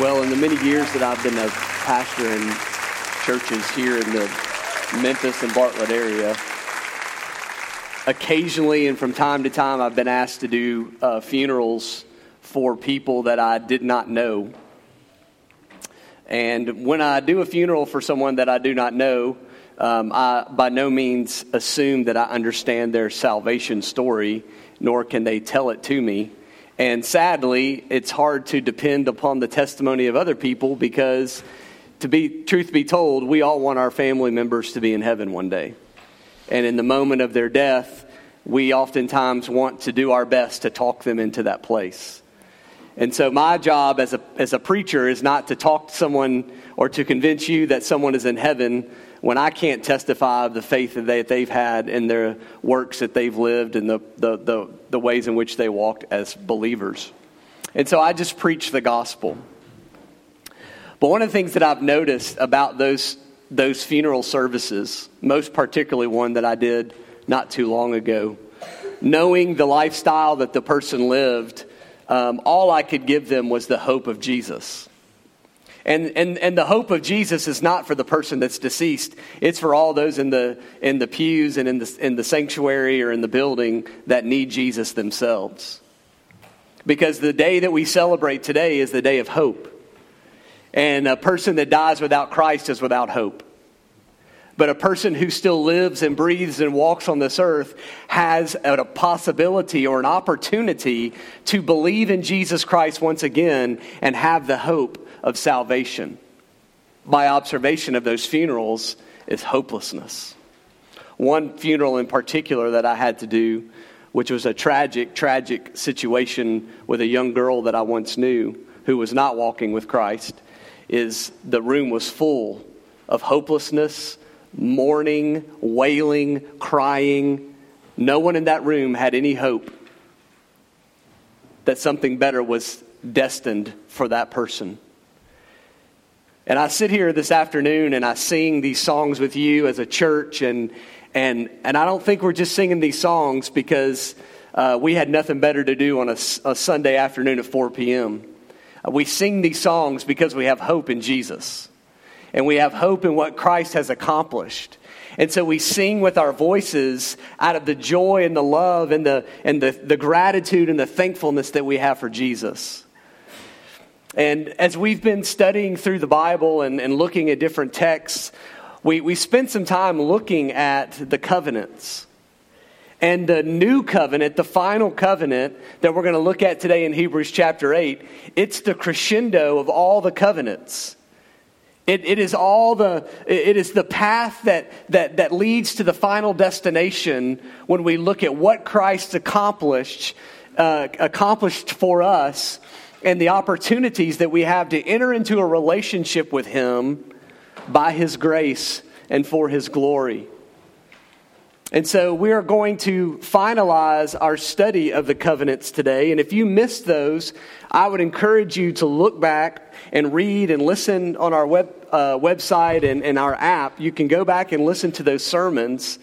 Well, in the many years that I've been a pastor in churches here in the Memphis and Bartlett area, occasionally and from time to time, I've been asked to do uh, funerals for people that I did not know. And when I do a funeral for someone that I do not know, um, I by no means assume that I understand their salvation story, nor can they tell it to me. And sadly, it's hard to depend upon the testimony of other people because, to be truth be told, we all want our family members to be in heaven one day. And in the moment of their death, we oftentimes want to do our best to talk them into that place. And so, my job as a, as a preacher is not to talk to someone or to convince you that someone is in heaven when I can't testify of the faith that, they, they've had and their works that they've lived and the, the, the, the ways in which they walked as believers. And so I just preach the gospel. But one of the things that I've noticed about those, those funeral services, most particularly one that I did not too long ago, knowing the lifestyle that the person lived, um, all I could give them was the hope of Jesus. And, and, and the hope of Jesus is not for the person that's deceased. It's for all those in the, in the pews and in the, in the sanctuary or in the building that need Jesus themselves. Because the day that we celebrate today is the day of hope. And a person that dies without Christ is without hope. But a person who still lives and breathes and walks on this earth has a possibility or an opportunity to believe in Jesus Christ once again and have the hope of salvation. My observation of those funerals is hopelessness. One funeral in particular that I had to do, which was a tragic, tragic situation with a young girl that I once knew who was not walking with Christ, is the room was full of hopelessness, mourning, wailing, crying. No one in that room had any hope that something better was destined for that person. And I sit here this afternoon and I sing these songs with you as a church, and, and, and I don't think we're just singing these songs because uh, we had nothing better to do on a, a Sunday afternoon at 4 p.m. Uh, we sing these songs because we have hope in Jesus, and we have hope in what Christ has accomplished. And so we sing with our voices out of the joy and the love and the, and the, the gratitude and the thankfulness that we have for Jesus. And as we've been studying through the Bible and, and looking at different texts, we, we spent some time looking at the covenants. And the new covenant, the final covenant that we're going to look at today in Hebrews chapter 8, it's the crescendo of all the covenants. It, it is all the it is the path that, that, that leads to the final destination when we look at what Christ accomplished uh, accomplished for us and the opportunities that we have to enter into a relationship with Him by His grace and for His glory. And so we are going to finalize our study of the covenants today. And if you missed those, I would encourage you to look back and read and listen on our web, uh, website and, and, our app. You can go back and listen to those sermons.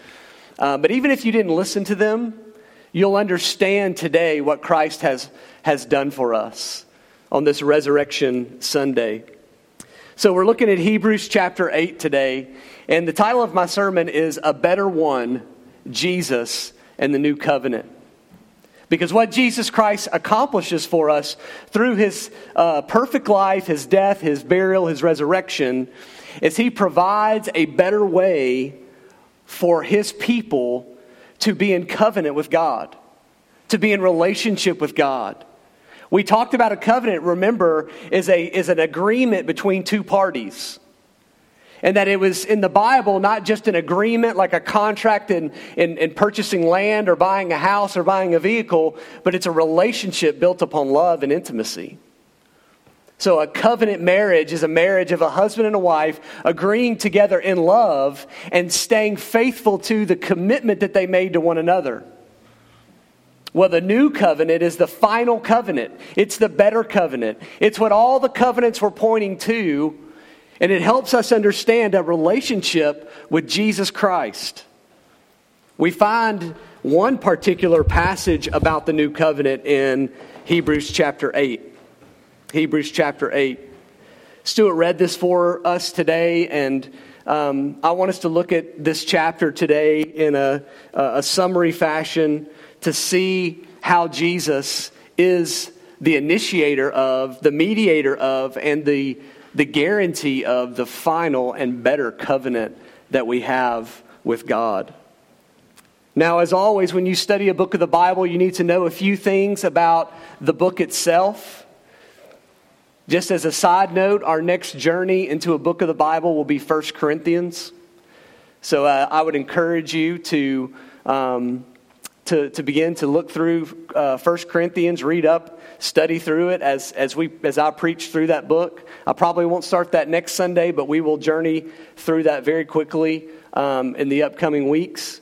Uh, but even if you didn't listen to them, you'll understand today what Christ has, has done for us on this Resurrection Sunday. So, we're looking at Hebrews chapter 8 today, and the title of my sermon is A Better One Jesus and the New Covenant. Because what Jesus Christ accomplishes for us through his uh, perfect life, his death, his burial, his resurrection, is he provides a better way for his people to be in covenant with God, to be in relationship with God. We talked about a covenant, remember, is, a, is an agreement between two parties. And that it was in the Bible not just an agreement like a contract in, in, in, purchasing land or buying a house or buying a vehicle, but it's a relationship built upon love and intimacy. So, a covenant marriage is a marriage of a husband and a wife agreeing together in love and staying faithful to the commitment that they made to one another. Well, the new covenant is the final covenant. It's the better covenant. It's what all the covenants were pointing to, and it helps us understand a relationship with Jesus Christ. We find one particular passage about the new covenant in Hebrews chapter 8. Hebrews chapter 8. Stuart read this for us today, and um, I want us to look at this chapter today in a, a summary fashion to see how Jesus is the initiator of, the mediator of, and the, the guarantee of the final and better covenant that we have with God. Now, as always, when you study a book of the Bible, you need to know a few things about the book itself. Just as a side note, our next journey into a book of the Bible will be 1 Corinthians. So uh, I would encourage you to, um, to, to begin to look through uh, 1 Corinthians, read up, study through it as, as, we, as I preach through that book. I probably won't start that next Sunday, but we will journey through that very quickly um, in the upcoming weeks.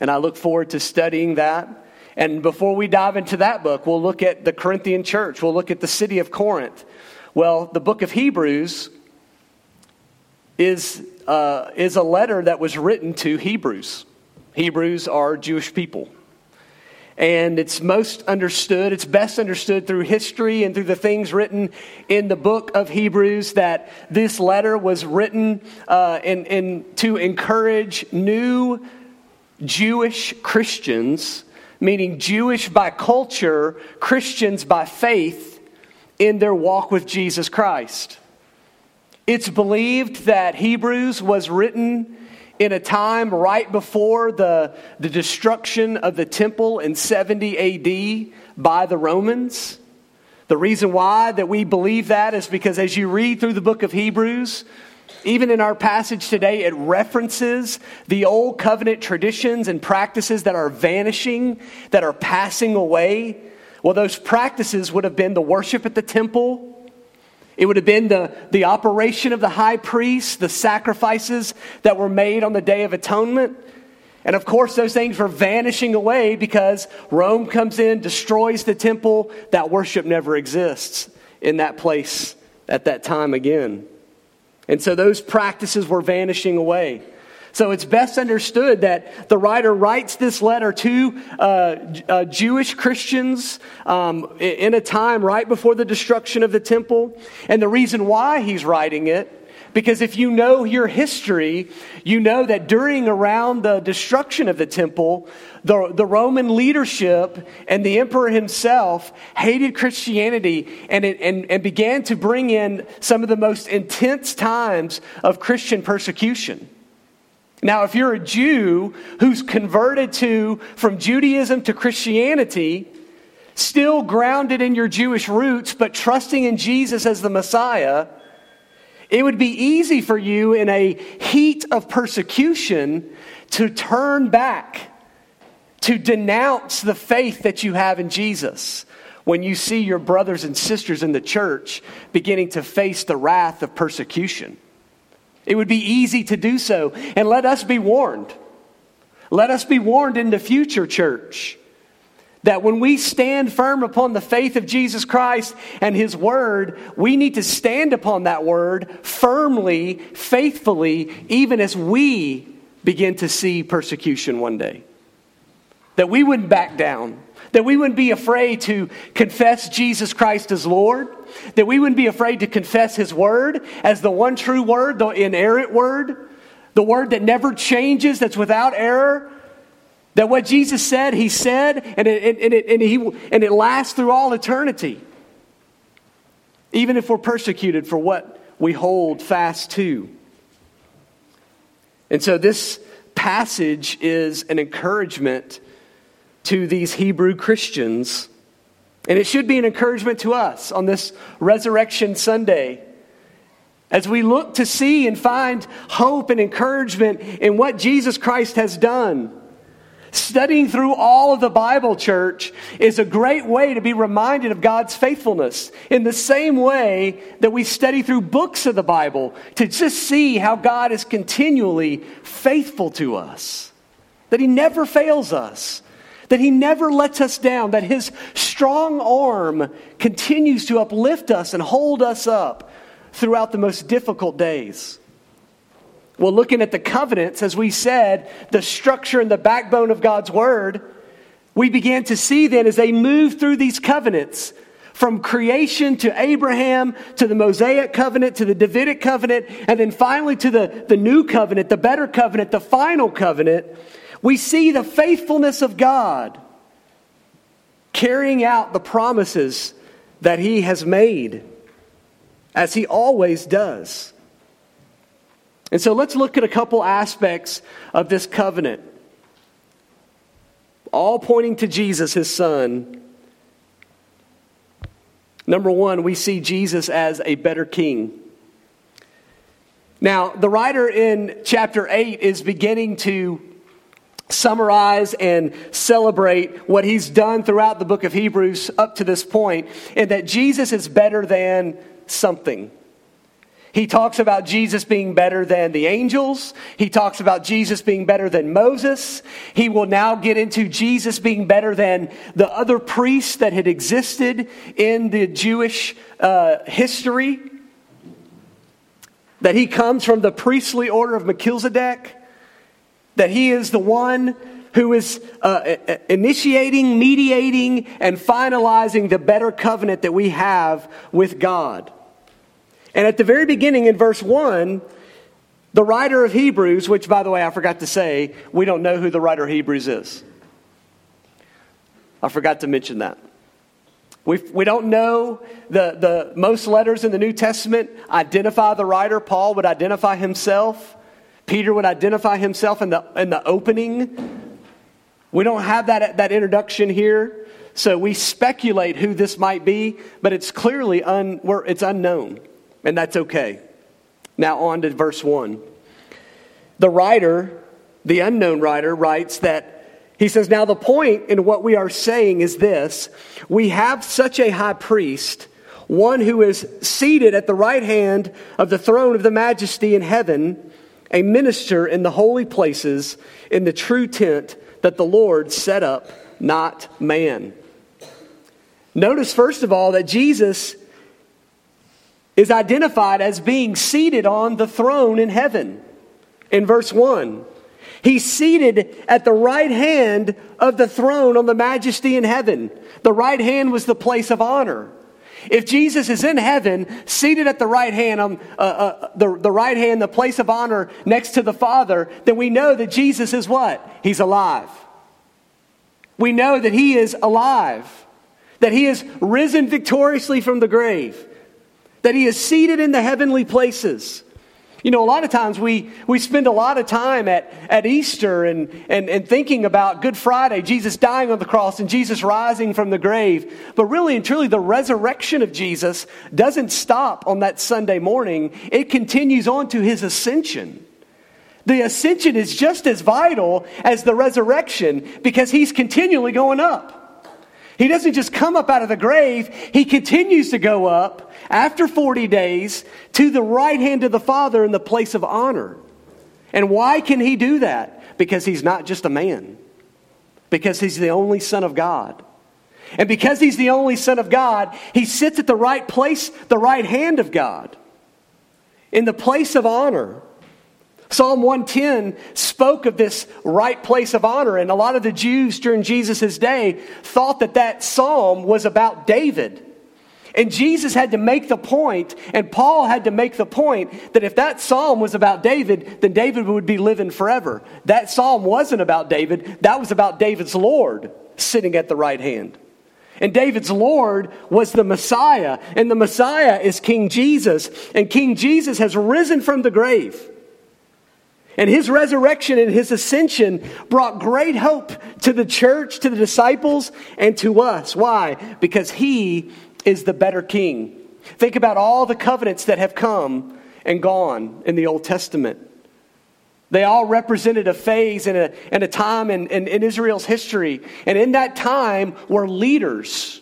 And I look forward to studying that. And before we dive into that book, we'll look at the Corinthian church, we'll look at the city of Corinth. Well, the book of Hebrews is, uh, is a letter that was written to Hebrews. Hebrews are Jewish people. And it's most understood, it's best understood through history and through the things written in the book of Hebrews that this letter was written uh, in, in, to encourage new Jewish Christians, meaning Jewish by culture, Christians by faith, in their walk with Jesus Christ. It's believed that Hebrews was written in a time right before the, the destruction of the temple in 70 AD by the Romans. The reason why that we believe that is because as you read through the book of Hebrews, even in our passage today, it references the old covenant traditions and practices that are vanishing, that are passing away. Well, those practices would have been the worship at the temple. It would have been the, the operation of the high priest, the sacrifices that were made on the Day of Atonement. And of course, those things were vanishing away because Rome comes in, destroys the temple. That worship never exists in that place at that time again. And so those practices were vanishing away. So it's best understood that the writer writes this letter to uh, uh, Jewish Christians um, in a time right before the destruction of the temple. And the reason why he's writing it because if you know your history, you know that during around the destruction of the temple, the, the Roman leadership and the emperor himself hated Christianity and, it, and, and began to bring in some of the most intense times of Christian persecution. Now, if you're a Jew who's converted to from Judaism to Christianity, still grounded in your Jewish roots, but trusting in Jesus as the Messiah, it would be easy for you in a heat of persecution to turn back, to denounce the faith that you have in Jesus when you see your brothers and sisters in the church beginning to face the wrath of persecution. It would be easy to do so. And let us be warned. Let us be warned in the future, church, that when we stand firm upon the faith of Jesus Christ and His Word, we need to stand upon that Word firmly, faithfully, even as we begin to see persecution one day. That we wouldn't back down that we wouldn't be afraid to confess Jesus Christ as Lord, that we wouldn't be afraid to confess His Word as the one true Word, the inerrant Word, the Word that never changes, that's without error. That what Jesus said, He said, and it, and it, and he, and it lasts through all eternity. Even if we're persecuted for what we hold fast to. And so this passage is an encouragement to these Hebrew Christians. And it should be an encouragement to us on this Resurrection Sunday as we look to see and find hope and encouragement in what Jesus Christ has done. Studying through all of the Bible, church, is a great way to be reminded of God's faithfulness. In the same way that we study through books of the Bible to just see how God is continually faithful to us, that He never fails us, that He never lets us down, that His strong arm continues to uplift us and hold us up throughout the most difficult days. Well, looking at the covenants, as we said, the structure and the backbone of God's Word, we began to see then as they move through these covenants, From creation to Abraham, to the Mosaic covenant, to the Davidic covenant, and then finally to the, the new covenant, the better covenant, the final covenant, we see the faithfulness of God carrying out the promises that He has made, as He always does. And so let's look at a couple aspects of this covenant, all pointing to Jesus, His Son Number one, we see Jesus as a better king. Now, the writer in chapter 8 is beginning to summarize and celebrate what he's done throughout the book of Hebrews up to this point, and that Jesus is better than something. He talks about Jesus being better than the angels. He talks about Jesus being better than Moses. He will now get into Jesus being better than the other priests that had existed in the Jewish uh, history. That he comes from the priestly order of Melchizedek. That he is the one who is uh, initiating, mediating, and finalizing the better covenant that we have with God. And at the very beginning in verse 1, the writer of Hebrews, which by the way, I forgot to say, we don't know who the writer of Hebrews is. I forgot to mention that. We, we don't know the, the most letters in the New Testament identify the writer. Paul would identify himself. Peter would identify himself in the, in the opening. We don't have that, that introduction here. So we speculate who this might be, but it's clearly un, it's unknown and that's okay. Now, on to verse 1. The writer, the unknown writer, writes that he says, Now the point in what we are saying is this we have such a high priest, one who is seated at the right hand of the throne of the majesty in heaven, a minister in the holy places, in the true tent that the Lord set up, not man. Notice, first of all, that Jesus is identified as being seated on the throne in heaven. In verse 1, he's seated at the right hand of the throne on the majesty in heaven. The right hand was the place of honor. If Jesus is in heaven, seated at the right hand, um, uh, uh, the, the right hand, the place of honor next to the Father, then we know that Jesus is what? He's alive. We know that he is alive, that he is risen victoriously from the grave that he is seated in the heavenly places. You know, a lot of times we, we spend a lot of time at, at Easter and, and, and thinking about Good Friday, Jesus dying on the cross and Jesus rising from the grave. But really and truly, the resurrection of Jesus doesn't stop on that Sunday morning, it continues on to his ascension. The ascension is just as vital as the resurrection because he's continually going up. He doesn't just come up out of the grave, he continues to go up after 40 days to the right hand of the Father in the place of honor. And why can he do that? Because he's not just a man, because he's the only Son of God. And because he's the only Son of God, he sits at the right place, the right hand of God, in the place of honor. Psalm 110 spoke of this right place of honor, and a lot of the Jews during Jesus' day thought that that psalm was about David. And Jesus had to make the point, and Paul had to make the point that if that psalm was about David, then David would be living forever. That psalm wasn't about David, that was about David's Lord sitting at the right hand. And David's Lord was the Messiah, and the Messiah is King Jesus, and King Jesus has risen from the grave. And his resurrection and his ascension brought great hope to the church, to the disciples, and to us. Why? Because he is the better king. Think about all the covenants that have come and gone in the Old Testament. They all represented a phase and a, and a time in, in, in Israel's history. And in that time were leaders.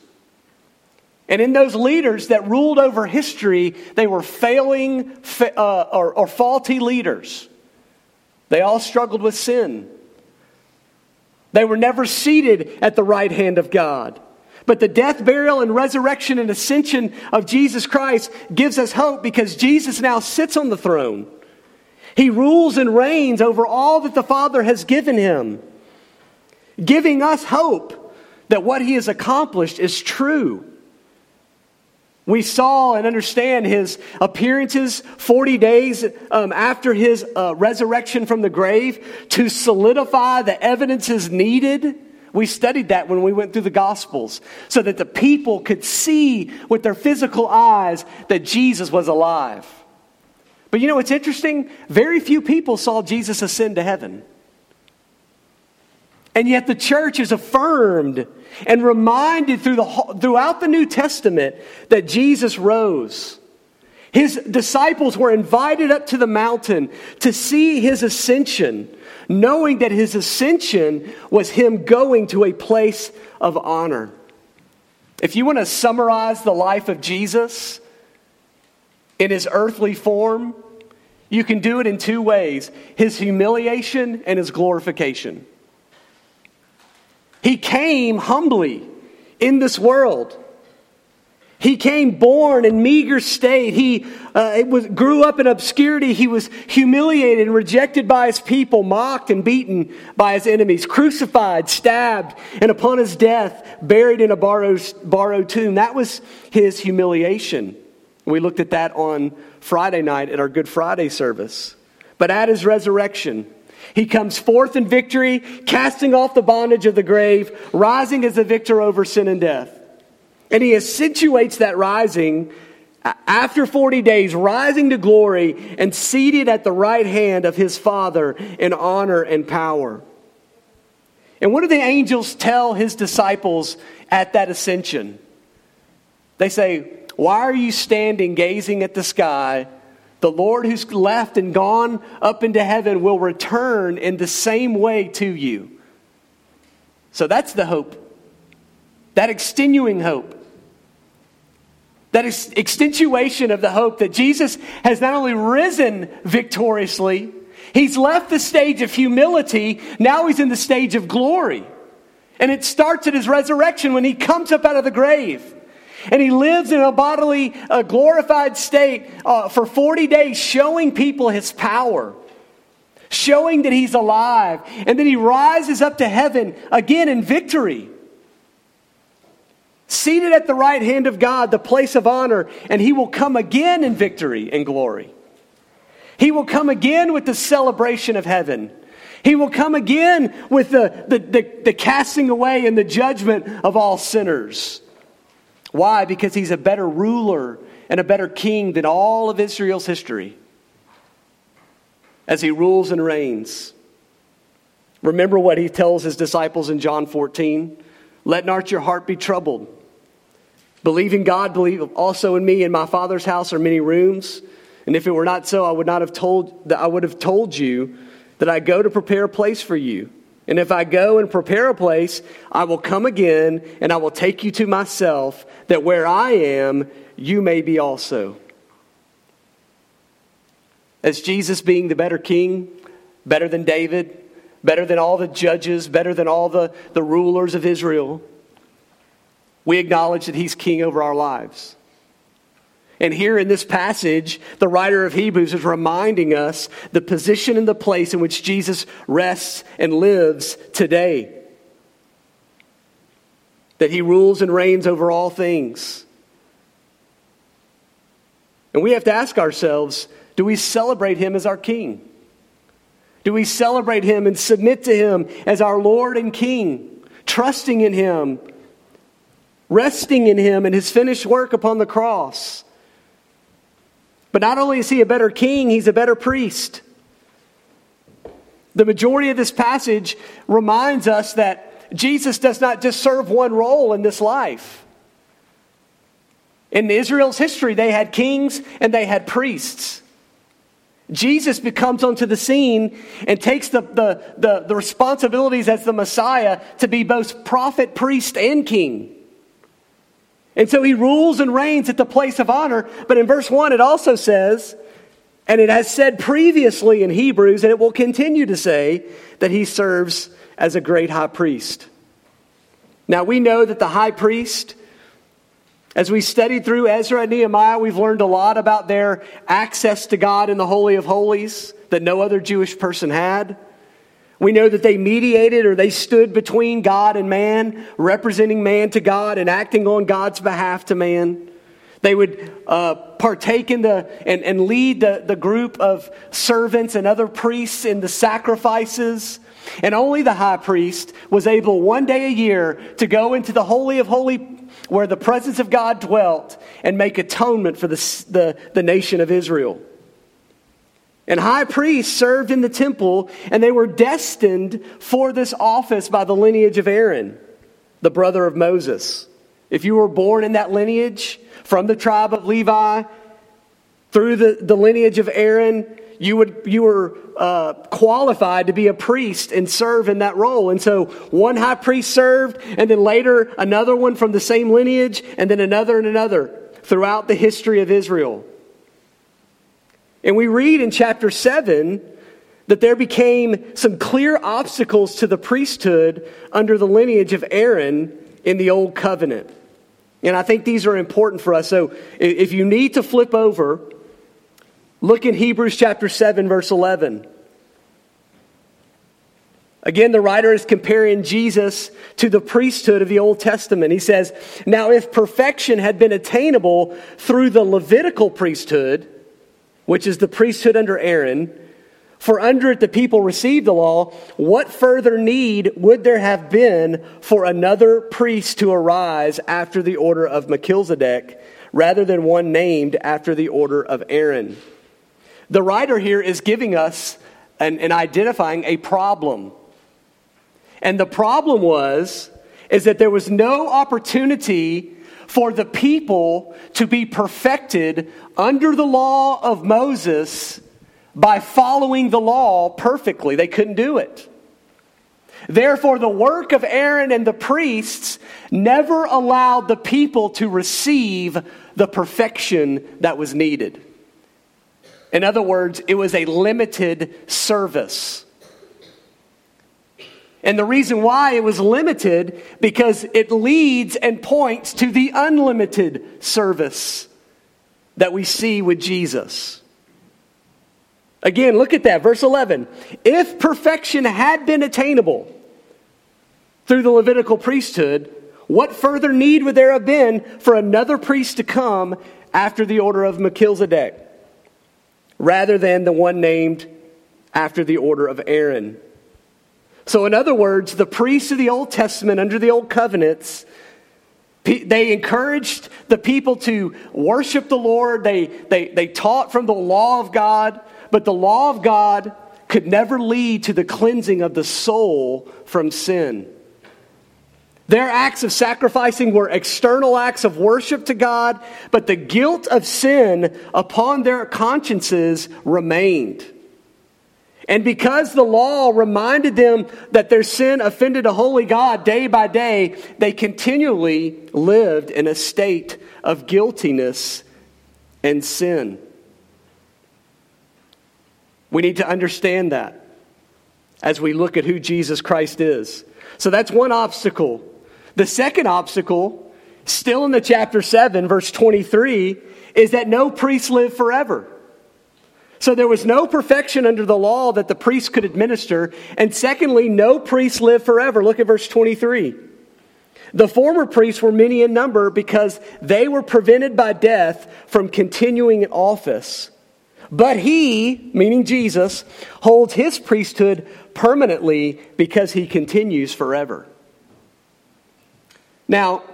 And in those leaders that ruled over history, they were failing uh, or, or faulty leaders. They all struggled with sin. They were never seated at the right hand of God. But the death, burial, and resurrection and ascension of Jesus Christ gives us hope because Jesus now sits on the throne. He rules and reigns over all that the Father has given him, giving us hope that what he has accomplished is true. We saw and understand his appearances 40 days um, after his uh, resurrection from the grave to solidify the evidences needed. We studied that when we went through the Gospels so that the people could see with their physical eyes that Jesus was alive. But you know what's interesting? Very few people saw Jesus ascend to heaven. And yet the church is affirmed and reminded through the, throughout the New Testament that Jesus rose. His disciples were invited up to the mountain to see his ascension, knowing that his ascension was him going to a place of honor. If you want to summarize the life of Jesus in his earthly form, you can do it in two ways his humiliation and his glorification. He came humbly in this world. He came born in meager state. He uh, was, grew up in obscurity. He was humiliated and rejected by his people, mocked and beaten by his enemies, crucified, stabbed, and upon his death, buried in a borrowed, borrowed tomb. That was his humiliation. We looked at that on Friday night at our Good Friday service. But at his resurrection, he comes forth in victory, casting off the bondage of the grave, rising as a victor over sin and death. And he accentuates that rising after 40 days, rising to glory and seated at the right hand of his Father in honor and power. And what do the angels tell his disciples at that ascension? They say, Why are you standing gazing at the sky? The Lord who's left and gone up into heaven will return in the same way to you. So that's the hope. That extenuating hope. That ex- extenuation of the hope that Jesus has not only risen victoriously, he's left the stage of humility, now he's in the stage of glory. And it starts at his resurrection when he comes up out of the grave. And he lives in a bodily, uh, glorified state uh, for 40 days, showing people his power, showing that he's alive. And then he rises up to heaven again in victory. Seated at the right hand of God, the place of honor, and he will come again in victory and glory. He will come again with the celebration of heaven. He will come again with the, the, the, the casting away and the judgment of all sinners. Why? Because he's a better ruler and a better king than all of Israel's history as he rules and reigns. Remember what he tells his disciples in John 14 Let not your heart be troubled. Believe in God, believe also in me. In my Father's house are many rooms. And if it were not so, I would not have told that I would have told you that I go to prepare a place for you. And if I go and prepare a place, I will come again and I will take you to myself, that where I am, you may be also. As Jesus being the better king, better than David, better than all the judges, better than all the, the rulers of Israel, we acknowledge that he's king over our lives. And here in this passage, the writer of Hebrews is reminding us the position and the place in which Jesus rests and lives today. That he rules and reigns over all things. And we have to ask ourselves do we celebrate him as our king? Do we celebrate him and submit to him as our Lord and King, trusting in him, resting in him and his finished work upon the cross? But not only is he a better king, he's a better priest. The majority of this passage reminds us that Jesus does not just serve one role in this life. In Israel's history, they had kings and they had priests. Jesus becomes onto the scene and takes the, the, the, the responsibilities as the Messiah to be both prophet, priest, and king. And so he rules and reigns at the place of honor. But in verse 1, it also says, and it has said previously in Hebrews, and it will continue to say, that he serves as a great high priest. Now we know that the high priest, as we studied through Ezra and Nehemiah, we've learned a lot about their access to God in the Holy of Holies that no other Jewish person had. We know that they mediated or they stood between God and man, representing man to God and acting on God's behalf to man. They would uh, partake in the and, and lead the, the group of servants and other priests in the sacrifices. And only the high priest was able one day a year to go into the Holy of Holy where the presence of God dwelt and make atonement for the, the, the nation of Israel. And high priests served in the temple, and they were destined for this office by the lineage of Aaron, the brother of Moses. If you were born in that lineage, from the tribe of Levi, through the, the lineage of Aaron, you, would, you were uh, qualified to be a priest and serve in that role. And so one high priest served, and then later another one from the same lineage, and then another and another throughout the history of Israel. And we read in chapter 7 that there became some clear obstacles to the priesthood under the lineage of Aaron in the Old Covenant. And I think these are important for us. So if you need to flip over, look in Hebrews chapter 7, verse 11. Again, the writer is comparing Jesus to the priesthood of the Old Testament. He says, Now, if perfection had been attainable through the Levitical priesthood, which is the priesthood under Aaron, for under it the people received the law, what further need would there have been for another priest to arise after the order of Melchizedek rather than one named after the order of Aaron? The writer here is giving us and, and identifying a problem. And the problem was is that there was no opportunity for the people to be perfected under the law of Moses by following the law perfectly. They couldn't do it. Therefore, the work of Aaron and the priests never allowed the people to receive the perfection that was needed. In other words, it was a limited service. And the reason why it was limited because it leads and points to the unlimited service that we see with Jesus. Again, look at that, verse 11. If perfection had been attainable through the Levitical priesthood, what further need would there have been for another priest to come after the order of Melchizedek, rather than the one named after the order of Aaron? So, in other words, the priests of the Old Testament under the Old Covenants they encouraged the people to worship the Lord. They, they, they taught from the law of God. But the law of God could never lead to the cleansing of the soul from sin. Their acts of sacrificing were external acts of worship to God, but the guilt of sin upon their consciences remained. And because the law reminded them that their sin offended a holy God day by day, they continually lived in a state of guiltiness and sin. We need to understand that as we look at who Jesus Christ is. So that's one obstacle. The second obstacle, still in the chapter 7, verse 23, is that no priest lived forever. So there was no perfection under the law that the priest could administer. And secondly, no priest lived forever. Look at verse 23. The former priests were many in number because they were prevented by death from continuing in office. But he, meaning Jesus, holds his priesthood permanently because he continues forever. Now,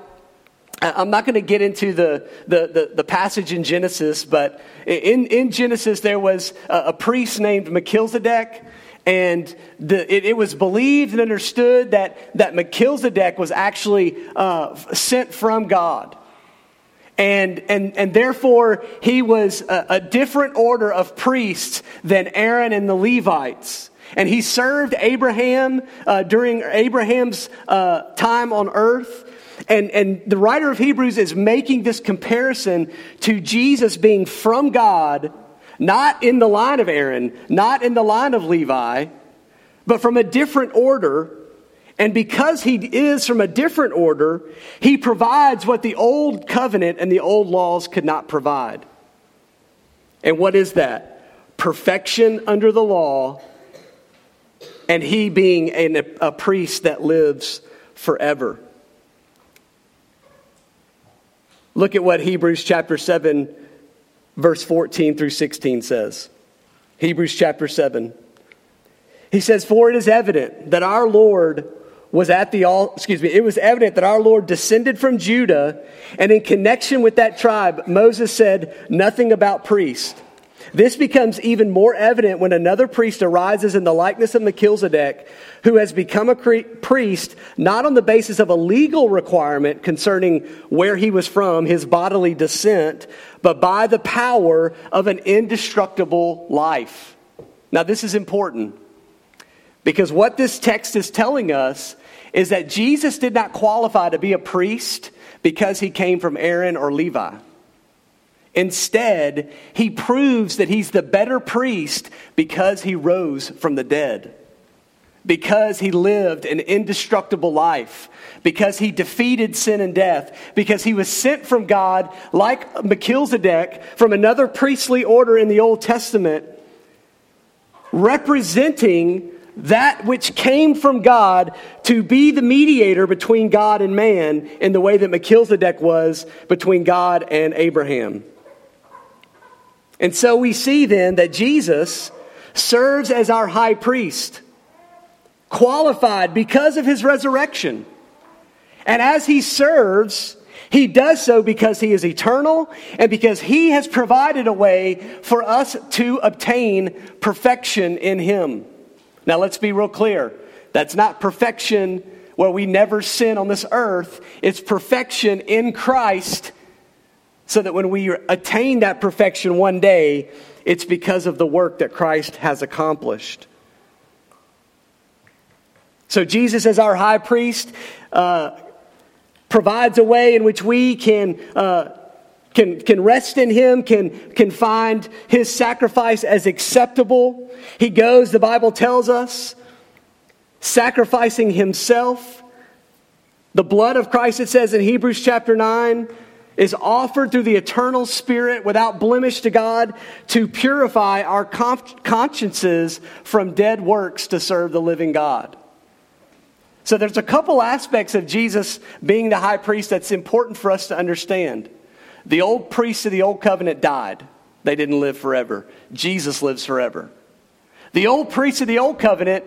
I'm not going to get into the, the, the, the, passage in Genesis, but in, in Genesis there was a, a priest named Melchizedek, and the, it, it, was believed and understood that, that Melchizedek was actually uh, sent from God. And, and, and therefore, he was a, a different order of priests than Aaron and the Levites. And he served Abraham uh, during Abraham's uh, time on earth. And, and the writer of Hebrews is making this comparison to Jesus being from God, not in the line of Aaron, not in the line of Levi, but from a different order and because he is from a different order, he provides what the old covenant and the old laws could not provide. And what is that? Perfection under the law, and he being a, a priest that lives forever. Look at what Hebrews chapter 7, verse 14 through 16 says. Hebrews chapter 7. He says, For it is evident that our Lord was at the all excuse me it was evident that our lord descended from judah and in connection with that tribe moses said nothing about priest this becomes even more evident when another priest arises in the likeness of Melchizedek, who has become a priest not on the basis of a legal requirement concerning where he was from, his bodily descent, but by the power of an indestructible life. Now, this is important because what this text is telling us is that Jesus did not qualify to be a priest because he came from Aaron or Levi. Instead, he proves that he's the better priest because he rose from the dead, because he lived an indestructible life, because he defeated sin and death, because he was sent from God, like Melchizedek, from another priestly order in the Old Testament, representing that which came from God to be the mediator between God and man in the way that Melchizedek was between God and Abraham. And so we see then that Jesus serves as our high priest, qualified because of his resurrection. And as he serves, he does so because he is eternal and because he has provided a way for us to obtain perfection in him. Now, let's be real clear. That's not perfection where we never sin on this earth, it's perfection in Christ so that when we attain that perfection one day, it's because of the work that Christ has accomplished. So, Jesus, as our high priest, uh, provides a way in which we can, uh, can, can rest in Him, can, can find His sacrifice as acceptable. He goes, the Bible tells us, sacrificing Himself. The blood of Christ, it says in Hebrews chapter 9, is offered through the eternal Spirit without blemish to God to purify our consciences from dead works to serve the living God. So there's a couple aspects of Jesus being the high priest that's important for us to understand. The old priests of the old covenant died. They didn't live forever. Jesus lives forever. The old priests of the old covenant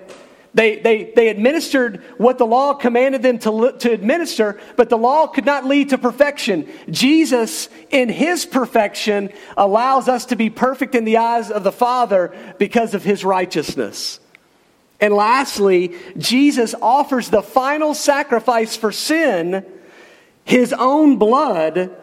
they, they, they administered what the law commanded them to, to administer, but the law could not lead to perfection. Jesus, in his perfection, allows us to be perfect in the eyes of the Father because of his righteousness. And lastly, Jesus offers the final sacrifice for sin, his own blood,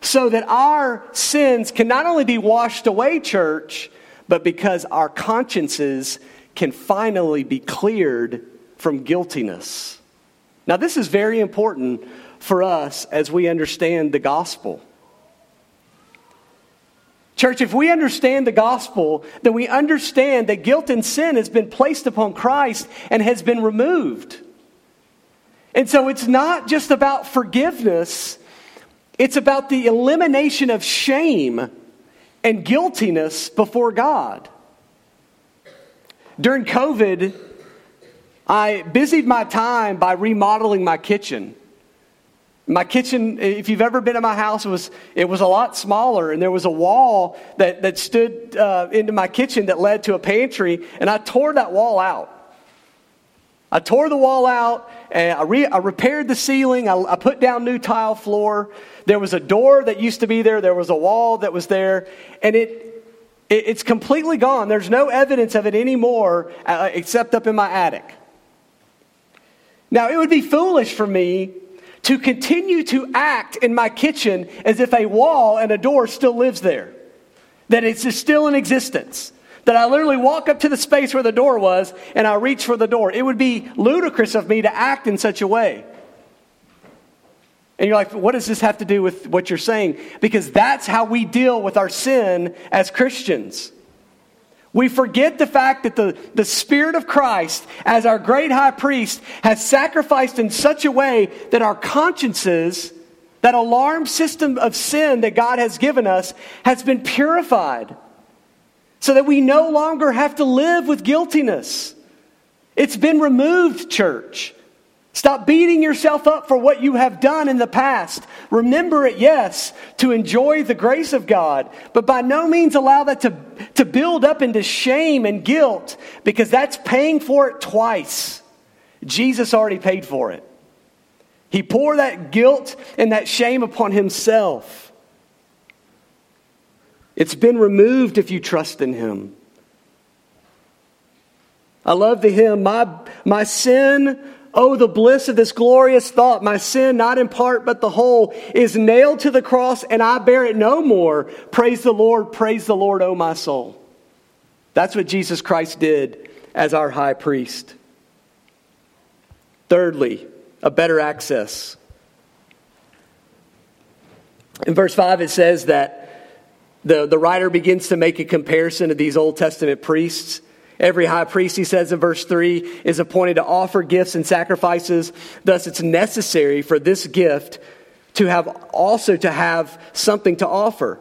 so that our sins can not only be washed away, church, but because our consciences can finally be cleared from guiltiness. Now, this is very important for us as we understand the gospel. Church, if we understand the gospel, then we understand that guilt and sin has been placed upon Christ and has been removed. And so it's not just about forgiveness, it's about the elimination of shame and guiltiness before God. During COVID, I busied my time by remodeling my kitchen. My kitchen, if you've ever been in my house, it was, it was a lot smaller, and there was a wall that, that stood uh, into my kitchen that led to a pantry, and I tore that wall out. I tore the wall out, and I, re- I repaired the ceiling, I, I put down new tile floor. There was a door that used to be there, there was a wall that was there, and it, it's completely gone. There's no evidence of it anymore uh, except up in my attic. Now, it would be foolish for me to continue to act in my kitchen as if a wall and a door still lives there, that it's still in existence. That I literally walk up to the space where the door was and I reach for the door. It would be ludicrous of me to act in such a way. And you're like, what does this have to do with what you're saying? Because that's how we deal with our sin as Christians. We forget the fact that the, the Spirit of Christ, as our great high priest, has sacrificed in such a way that our consciences, that alarm system of sin that God has given us, has been purified. So that we no longer have to live with guiltiness. It's been removed, church. Stop beating yourself up for what you have done in the past. Remember it, yes, to enjoy the grace of God, but by no means allow that to, to build up into shame and guilt because that's paying for it twice. Jesus already paid for it. He poured that guilt and that shame upon himself. It's been removed if you trust in him. I love the hymn, My, my sin Oh, the bliss of this glorious thought. My sin, not in part, but the whole, is nailed to the cross and I bear it no more. Praise the Lord, praise the Lord, oh my soul. That's what Jesus Christ did as our high priest. Thirdly, a better access. In verse 5, it says that the, the writer begins to make a comparison of these Old Testament priests. Every high priest, he says in verse 3, is appointed to offer gifts and sacrifices. Thus, it's necessary for this gift to have also to have something to offer.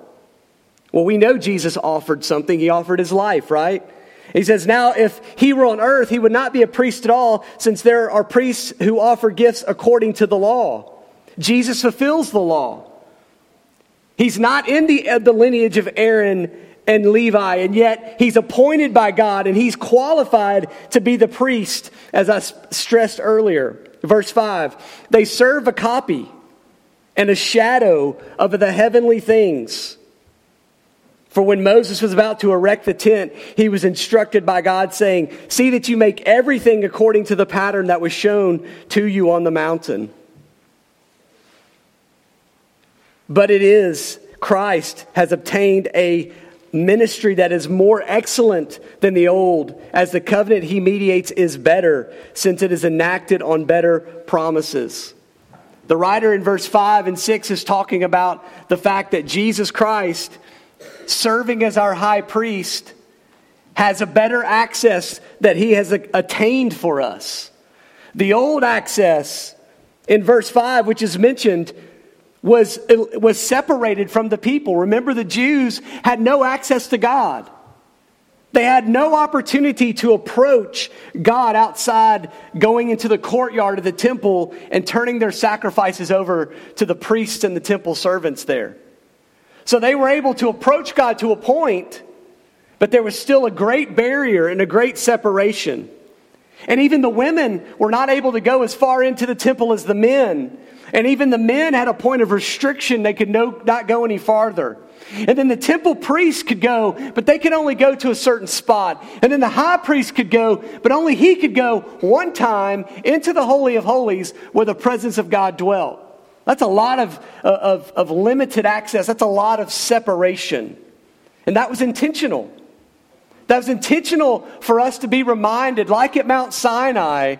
Well, we know Jesus offered something. He offered his life, right? He says, Now, if he were on earth, he would not be a priest at all, since there are priests who offer gifts according to the law. Jesus fulfills the law. He's not in the, the lineage of Aaron and Levi, and yet he's appointed by God and he's qualified to be the priest, as I stressed earlier. Verse 5 they serve a copy and a shadow of the heavenly things. For when Moses was about to erect the tent, he was instructed by God, saying, See that you make everything according to the pattern that was shown to you on the mountain. But it is Christ has obtained a ministry that is more excellent than the old, as the covenant he mediates is better, since it is enacted on better promises. The writer in verse 5 and 6 is talking about the fact that Jesus Christ, serving as our high priest, has a better access that he has attained for us. The old access in verse 5, which is mentioned, was, was separated from the people. Remember, the Jews had no access to God. They had no opportunity to approach God outside going into the courtyard of the temple and turning their sacrifices over to the priests and the temple servants there. So they were able to approach God to a point, but there was still a great barrier and a great separation. And even the women were not able to go as far into the temple as the men and even the men had a point of restriction. They could no, not go any farther. And then the temple priests could go, but they could only go to a certain spot. And then the high priest could go, but only he could go one time into the Holy of Holies where the presence of God dwelt. That's a lot of, uh, of, of limited access. That's a lot of separation. And that was intentional. That was intentional for us to be reminded, like at Mount Sinai,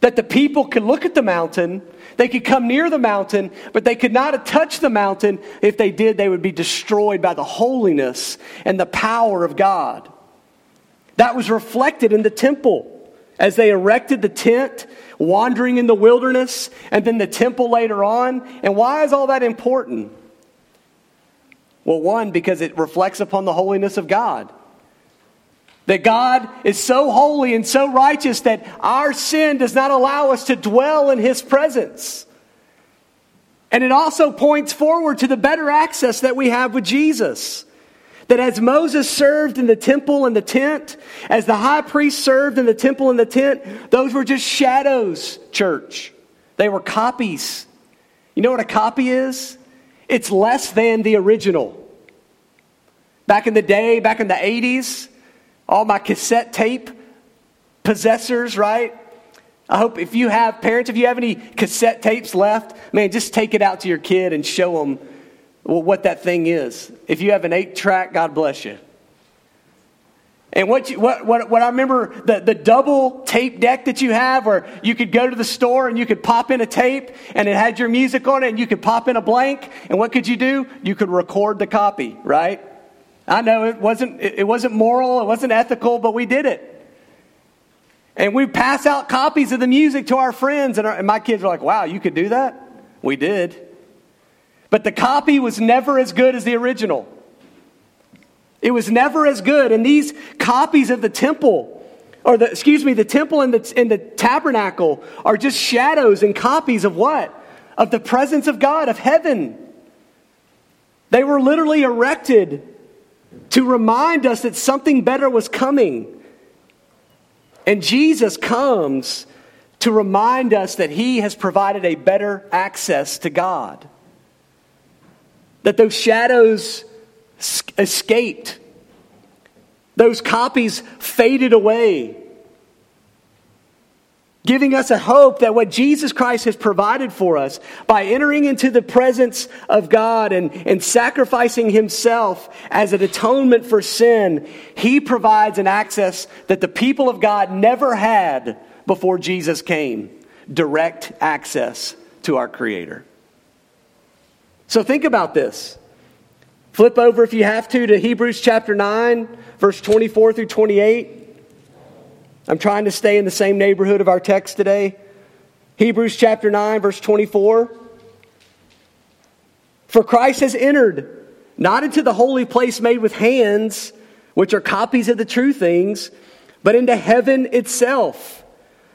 that the people could look at the mountain they could come near the mountain, but they could not touch the mountain. If they did, they would be destroyed by the holiness and the power of God. That was reflected in the temple as they erected the tent, wandering in the wilderness, and then the temple later on. And why is all that important? Well, one, because it reflects upon the holiness of God. That God is so holy and so righteous that our sin does not allow us to dwell in His presence. And it also points forward to the better access that we have with Jesus. That as Moses served in the temple and the tent, as the high priest served in the temple and the tent, those were just shadows, church. They were copies. You know what a copy is? It's less than the original. Back in the day, back in the 80s, all my cassette tape possessors, right? I hope if you have parents, if you have any cassette tapes left, man, just take it out to your kid and show them what that thing is. If you have an eight track, God bless you. And what, you, what, what, what I remember, the, the double tape deck that you have, where you could go to the store and you could pop in a tape and it had your music on it and you could pop in a blank. And what could you do? You could record the copy, right? I know it wasn't, it wasn't moral, it wasn't ethical, but we did it. And we pass out copies of the music to our friends, and, our, and my kids are like, wow, you could do that? We did. But the copy was never as good as the original. It was never as good. And these copies of the temple or the, excuse me, the temple and the, and the tabernacle are just shadows and copies of what? Of the presence of God, of heaven. They were literally erected to remind us that something better was coming. And Jesus comes to remind us that he has provided a better access to God. That those shadows escaped, those copies faded away giving us a hope that what Jesus Christ has provided for us by entering into the presence of God and, and sacrificing himself as an atonement for sin, he provides an access that the people of God never had before Jesus came direct access to our Creator. So think about this. Flip over, if you have to, to Hebrews chapter 9, verse 24 through 28. I'm trying to stay in the same neighborhood of our text today. Hebrews chapter 9, verse 24. For Christ has entered not into the holy place made with hands, which are copies of the true things, but into heaven itself,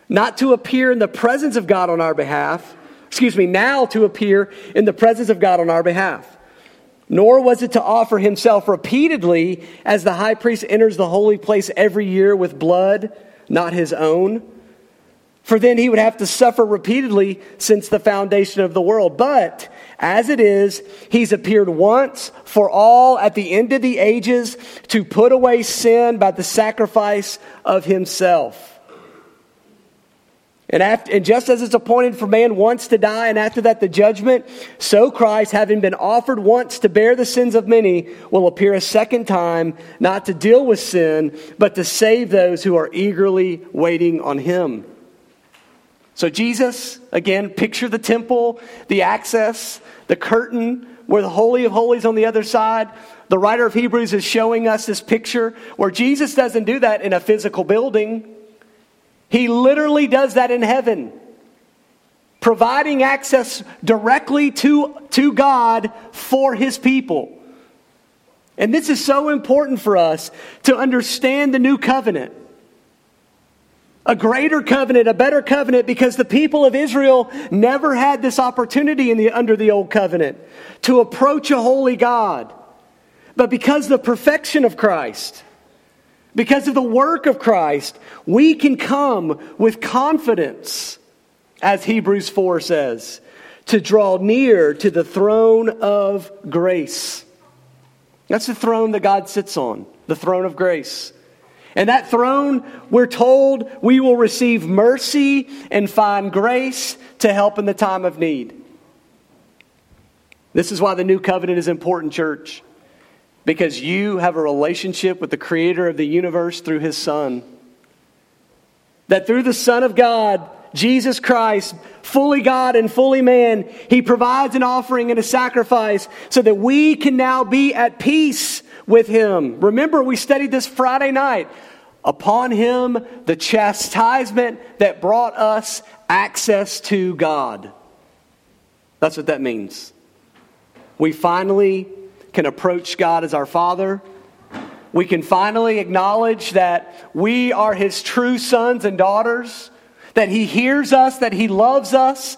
not to appear in the presence of God on our behalf. Excuse me, now to appear in the presence of God on our behalf. Nor was it to offer himself repeatedly as the high priest enters the holy place every year with blood not his own. For then he would have to suffer repeatedly since the foundation of the world. But as it is, he's appeared once for all at the end of the ages to put away sin by the sacrifice of himself. And, after, and just as it's appointed for man once to die, and after that the judgment, so Christ, having been offered once to bear the sins of many, will appear a second time, not to deal with sin, but to save those who are eagerly waiting on him. So, Jesus, again, picture the temple, the access, the curtain, where the Holy of Holies on the other side. The writer of Hebrews is showing us this picture where Jesus doesn't do that in a physical building. He literally does that in heaven, providing access directly to, to God for his people. And this is so important for us to understand the new covenant. A greater covenant, a better covenant, because the people of Israel never had this opportunity in the, under the old covenant to approach a holy God. But because the perfection of Christ, because of the work of Christ, we can come with confidence, as Hebrews 4 says, to draw near to the throne of grace. That's the throne that God sits on, the throne of grace. And that throne, we're told we will receive mercy and find grace to help in the time of need. This is why the new covenant is important, church because you have a relationship with the creator of the universe through his Son. That through the Son of God, Jesus Christ, fully God and fully man, he provides an offering and a sacrifice so that we can now be at peace with him. Remember, we studied this Friday night. Upon him, the chastisement that brought us access to God. That's what that means. We finally can approach God as our Father. We can finally acknowledge that we are His true sons and daughters, that He hears us, that He loves us,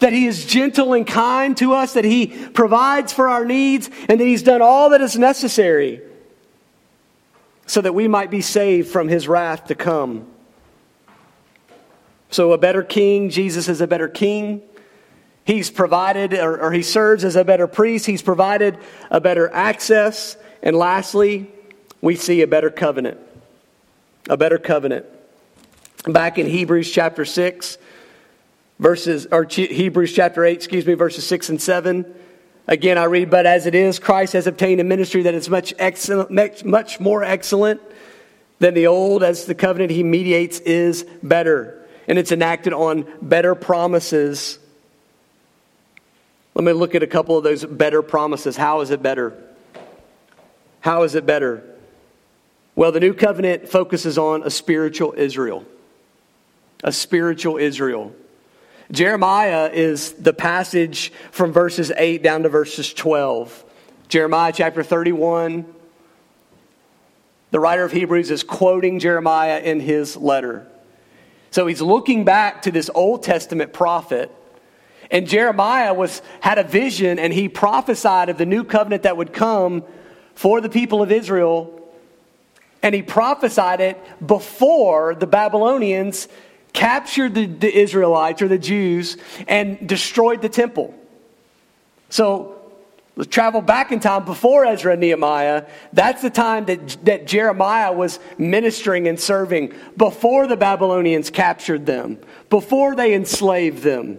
that He is gentle and kind to us, that He provides for our needs, and that He's done all that is necessary so that we might be saved from His wrath to come. So, a better king, Jesus is a better king. He's provided, or, or, he serves as a better priest. He's provided a better access. And lastly, we see a better covenant. A better covenant. Back in Hebrews chapter 6, verses, or Hebrews chapter 8, excuse me, verses 6 and 7. Again, I read, But as it is, Christ has obtained a ministry that is much, excellent, much more excellent than the old, as the covenant he mediates is better. And it's enacted on better promises let me look at a couple of those better promises. How is it better? How is it better? Well, the new covenant focuses on a spiritual Israel. A spiritual Israel. Jeremiah is the passage from verses 8 down to verses 12. Jeremiah chapter 31. The writer of Hebrews is quoting Jeremiah in his letter. So he's looking back to this Old Testament prophet. And Jeremiah was, had a vision and he prophesied of the new covenant that would come for the people of Israel. And he prophesied it before the Babylonians captured the, the Israelites or the Jews and destroyed the temple. So Let's travel back in time before Ezra and Nehemiah. That's the time that, that Jeremiah was ministering and serving before the Babylonians captured them, before they enslaved them.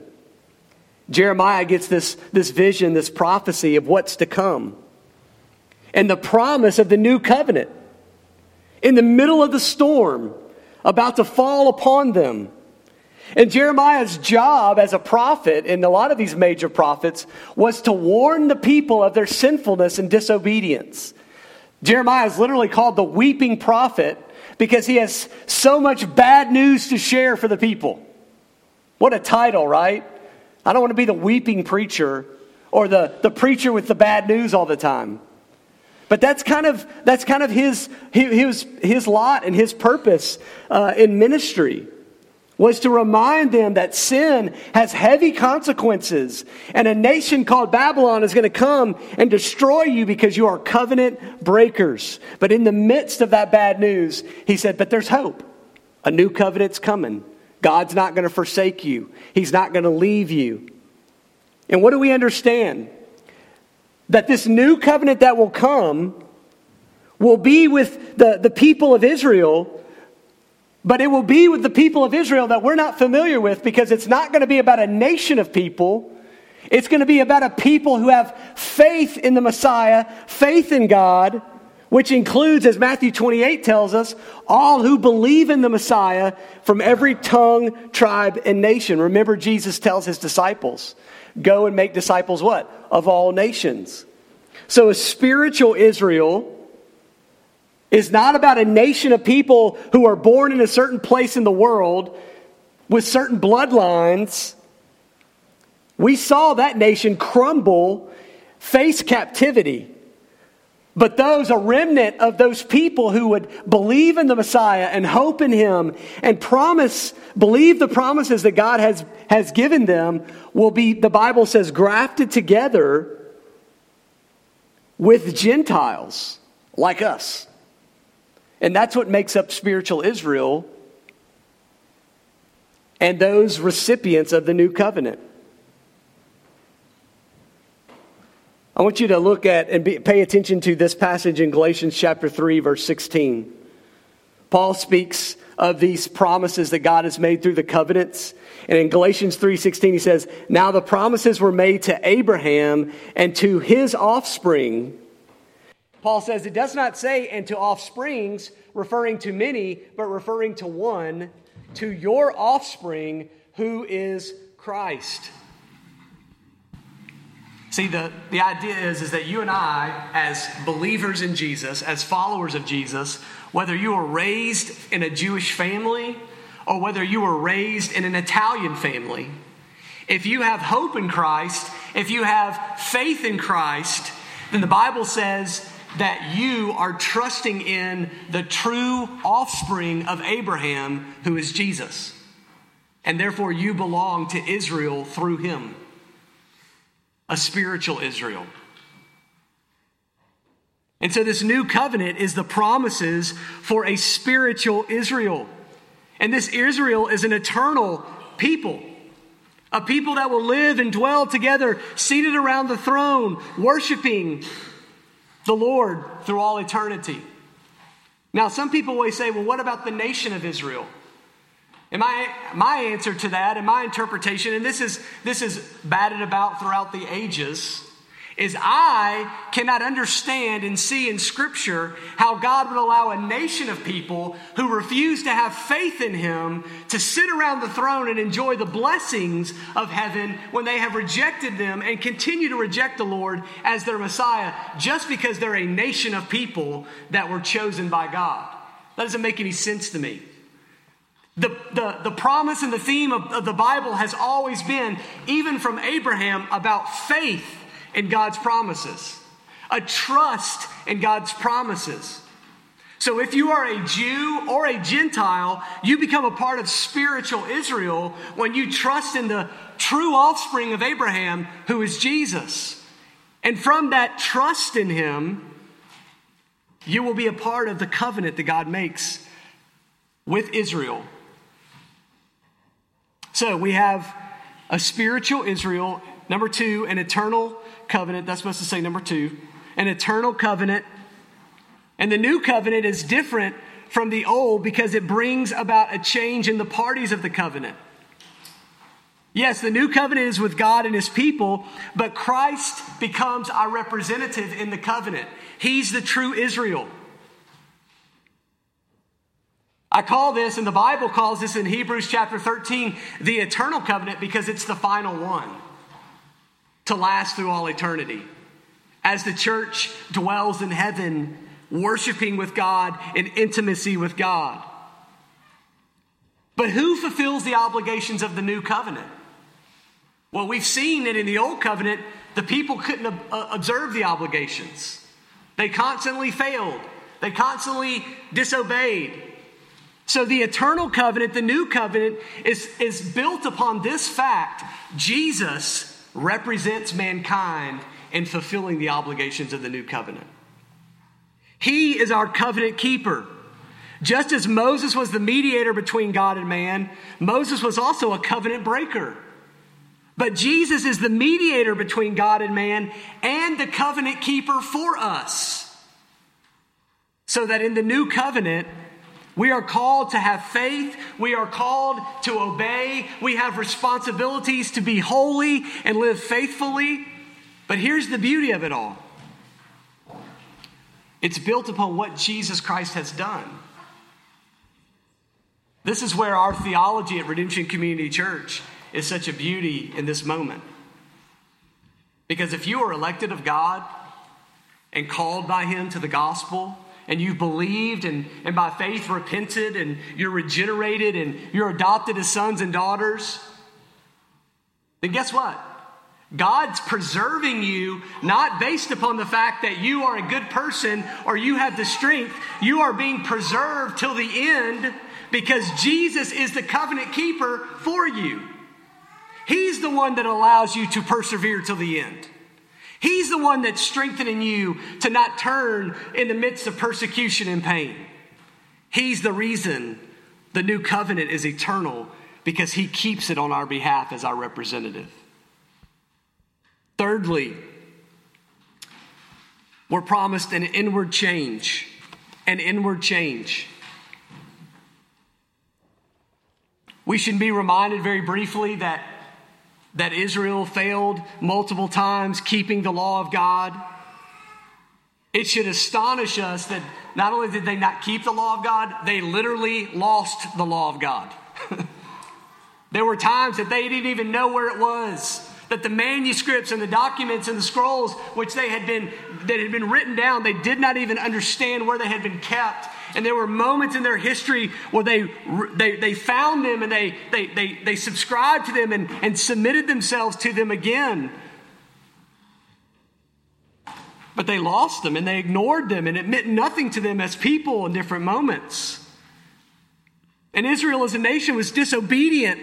Jeremiah gets this, this vision, this prophecy of what's to come, and the promise of the new covenant in the middle of the storm about to fall upon them. And Jeremiah's job as a prophet, and a lot of these major prophets, was to warn the people of their sinfulness and disobedience. Jeremiah is literally called the weeping prophet because he has so much bad news to share for the people. What a title, right? I don't want to be the weeping preacher or the, the preacher with the bad news all the time. But that's kind of, that's kind of his, his, his lot and his purpose uh, in ministry was to remind them that sin has heavy consequences and a nation called Babylon is going to come and destroy you because you are covenant breakers. But in the midst of that bad news, he said, But there's hope. A new covenant's coming. God's not going to forsake you, He's not going to leave you. And what do we understand? That this new covenant that will come will be with the, the people of Israel but it will be with the people of Israel that we're not familiar with because it's not going to be about a nation of people. It's going to be about a people who have faith in the Messiah, faith in God, which includes, as Matthew 28 tells us, all who believe in the Messiah from every tongue, tribe, and nation. Remember, Jesus tells his disciples, Go and make disciples what? Of all nations. So, a spiritual Israel is not about a nation of people who are born in a certain place in the world with certain bloodlines. We saw that nation crumble, face captivity. But those, a remnant of those people who would believe in the Messiah and hope in Him and promise, believe the promises that God has, has given them, will be, the Bible says, grafted together with Gentiles like us. And that's what makes up spiritual Israel and those recipients of the new covenant. I want you to look at and be, pay attention to this passage in Galatians chapter 3, verse 16. Paul speaks of these promises that God has made through the covenants. And in Galatians 3:16 he says, "Now the promises were made to Abraham and to his offspring." Paul says it does not say, and to offsprings, referring to many, but referring to one, to your offspring, who is Christ. See, the, the idea is, is that you and I, as believers in Jesus, as followers of Jesus, whether you were raised in a Jewish family or whether you were raised in an Italian family, if you have hope in Christ, if you have faith in Christ, then the Bible says that you are trusting in the true offspring of Abraham, who is Jesus. And therefore, you belong to Israel through him, a spiritual Israel. And so, this new covenant is the promises for a spiritual Israel. And this Israel is an eternal people, a people that will live and dwell together, seated around the throne, worshiping the Lord through all eternity. Now, some people always say, well, what about the nation of Israel? And my, my answer to that and my interpretation, and this is, this is batted about throughout the ages, is I cannot understand and see in Scripture how God would allow a nation of people who refuse to have faith in Him to sit around the throne and enjoy the blessings of heaven when they have rejected them and continue to reject the Lord as their Messiah just because they're a nation of people that were chosen by God. That doesn't make any sense to me. The, the, the promise and the theme of, of the Bible has always been, even from Abraham, about faith in God's promises, a trust in God's promises. So if you are a Jew or a Gentile, you become a part of spiritual Israel when you trust in the true offspring of Abraham, who is Jesus. And from that trust in him, you will be a part of the covenant that God makes with Israel. So we have a spiritual Israel. Number two, an eternal covenant. That's supposed to say number two. An eternal covenant and the new covenant is different from the old because it brings about a change in the parties of the covenant. Yes, the new covenant is with God and his people, but Christ becomes our representative in the covenant. He's the true Israel. I call this, and the Bible calls this in Hebrews chapter 13, the eternal covenant because it's the final one to last through all eternity. As the church dwells in heaven worshiping with God in intimacy with God. But who fulfills the obligations of the new covenant? Well, we've seen that in the old covenant, the people couldn't uh, observe the obligations. They constantly failed, they constantly disobeyed. So, the eternal covenant, the new covenant, is, is built upon this fact Jesus represents mankind in fulfilling the obligations of the new covenant. He is our covenant keeper. Just as Moses was the mediator between God and man, Moses was also a covenant breaker. But Jesus is the mediator between God and man and the covenant keeper for us. So that in the new covenant, we are called to have faith. We are called to obey. We have responsibilities to be holy and live faithfully. But here's the beauty of it all it's built upon what Jesus Christ has done. This is where our theology at Redemption Community Church is such a beauty in this moment. Because if you are elected of God and called by Him to the gospel, and you've believed and, and by faith repented, and you're regenerated and you're adopted as sons and daughters, then guess what? God's preserving you not based upon the fact that you are a good person or you have the strength. You are being preserved till the end because Jesus is the covenant keeper for you. He's the one that allows you to persevere till the end. He's the one that's strengthening you to not turn in the midst of persecution and pain. He's the reason the new covenant is eternal because he keeps it on our behalf as our representative. Thirdly, we're promised an inward change. An inward change. We should be reminded very briefly that, that Israel failed multiple times keeping the law of God. It should astonish us that not only did they not keep the law of God, they literally lost the law of God. there were times that they didn't even know where it was that the manuscripts and the documents and the scrolls which they had been that had been written down they did not even understand where they had been kept and there were moments in their history where they they, they found them and they, they they they subscribed to them and, and submitted themselves to them again. But they lost them and they ignored them and it meant nothing to them as people in different moments. And israel as a nation was disobedient.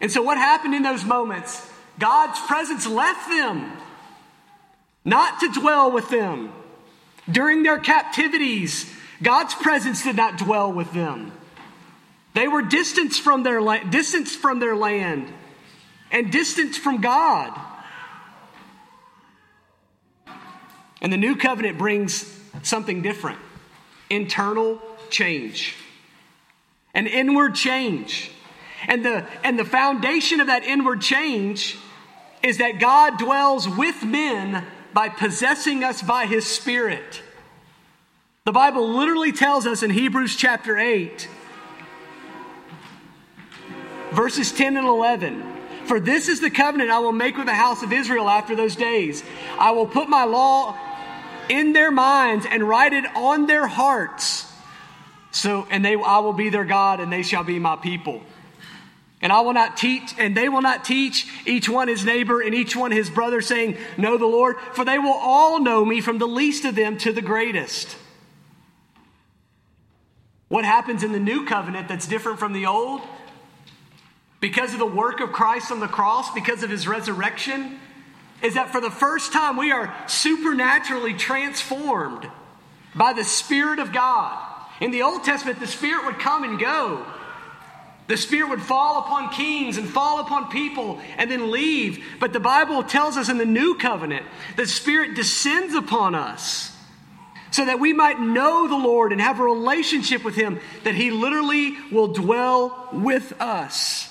And so what happened in those moments? God's presence left them, not to dwell with them. During their captivities, God's presence did not dwell with them. They were distanced from their, la- from their land and distanced from God. And the new covenant brings something different internal change, an inward change. And the, and the foundation of that inward change is that God dwells with men by possessing us by his Spirit. The Bible literally tells us in Hebrews chapter 8, verses 10 and 11. For this is the covenant I will make with the house of Israel after those days. I will put my law in their minds and write it on their hearts. So, and they, I will be their God and they shall be my people. And I will not teach, and they will not teach each one his neighbor and each one his brother, saying, Know the Lord, for they will all know me from the least of them to the greatest. What happens in the new covenant that's different from the old? Because of the work of Christ on the cross, because of his resurrection, is that for the first time we are supernaturally transformed by the Spirit of God. In the Old Testament, the Spirit would come and go. The Spirit would fall upon kings and fall upon people and then leave. But the Bible tells us in the New Covenant, the Spirit descends upon us so that we might know the Lord and have a relationship with Him, that He literally will dwell with us.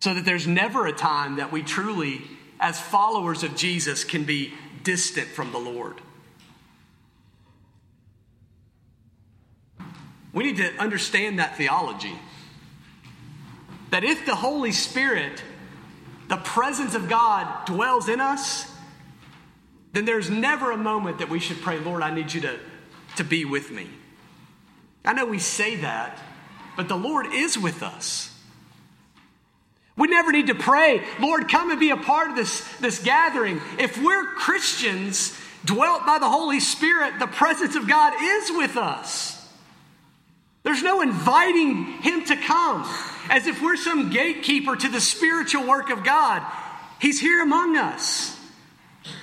So that there's never a time that we truly, as followers of Jesus, can be distant from the Lord. We need to understand that theology. That if the Holy Spirit, the presence of God, dwells in us, then there's never a moment that we should pray, Lord, I need you to, to be with me. I know we say that, but the Lord is with us. We never need to pray, Lord, come and be a part of this, this gathering. If we're Christians dwelt by the Holy Spirit, the presence of God is with us. There's no inviting Him to come as if we're some gatekeeper to the spiritual work of God. He's here among us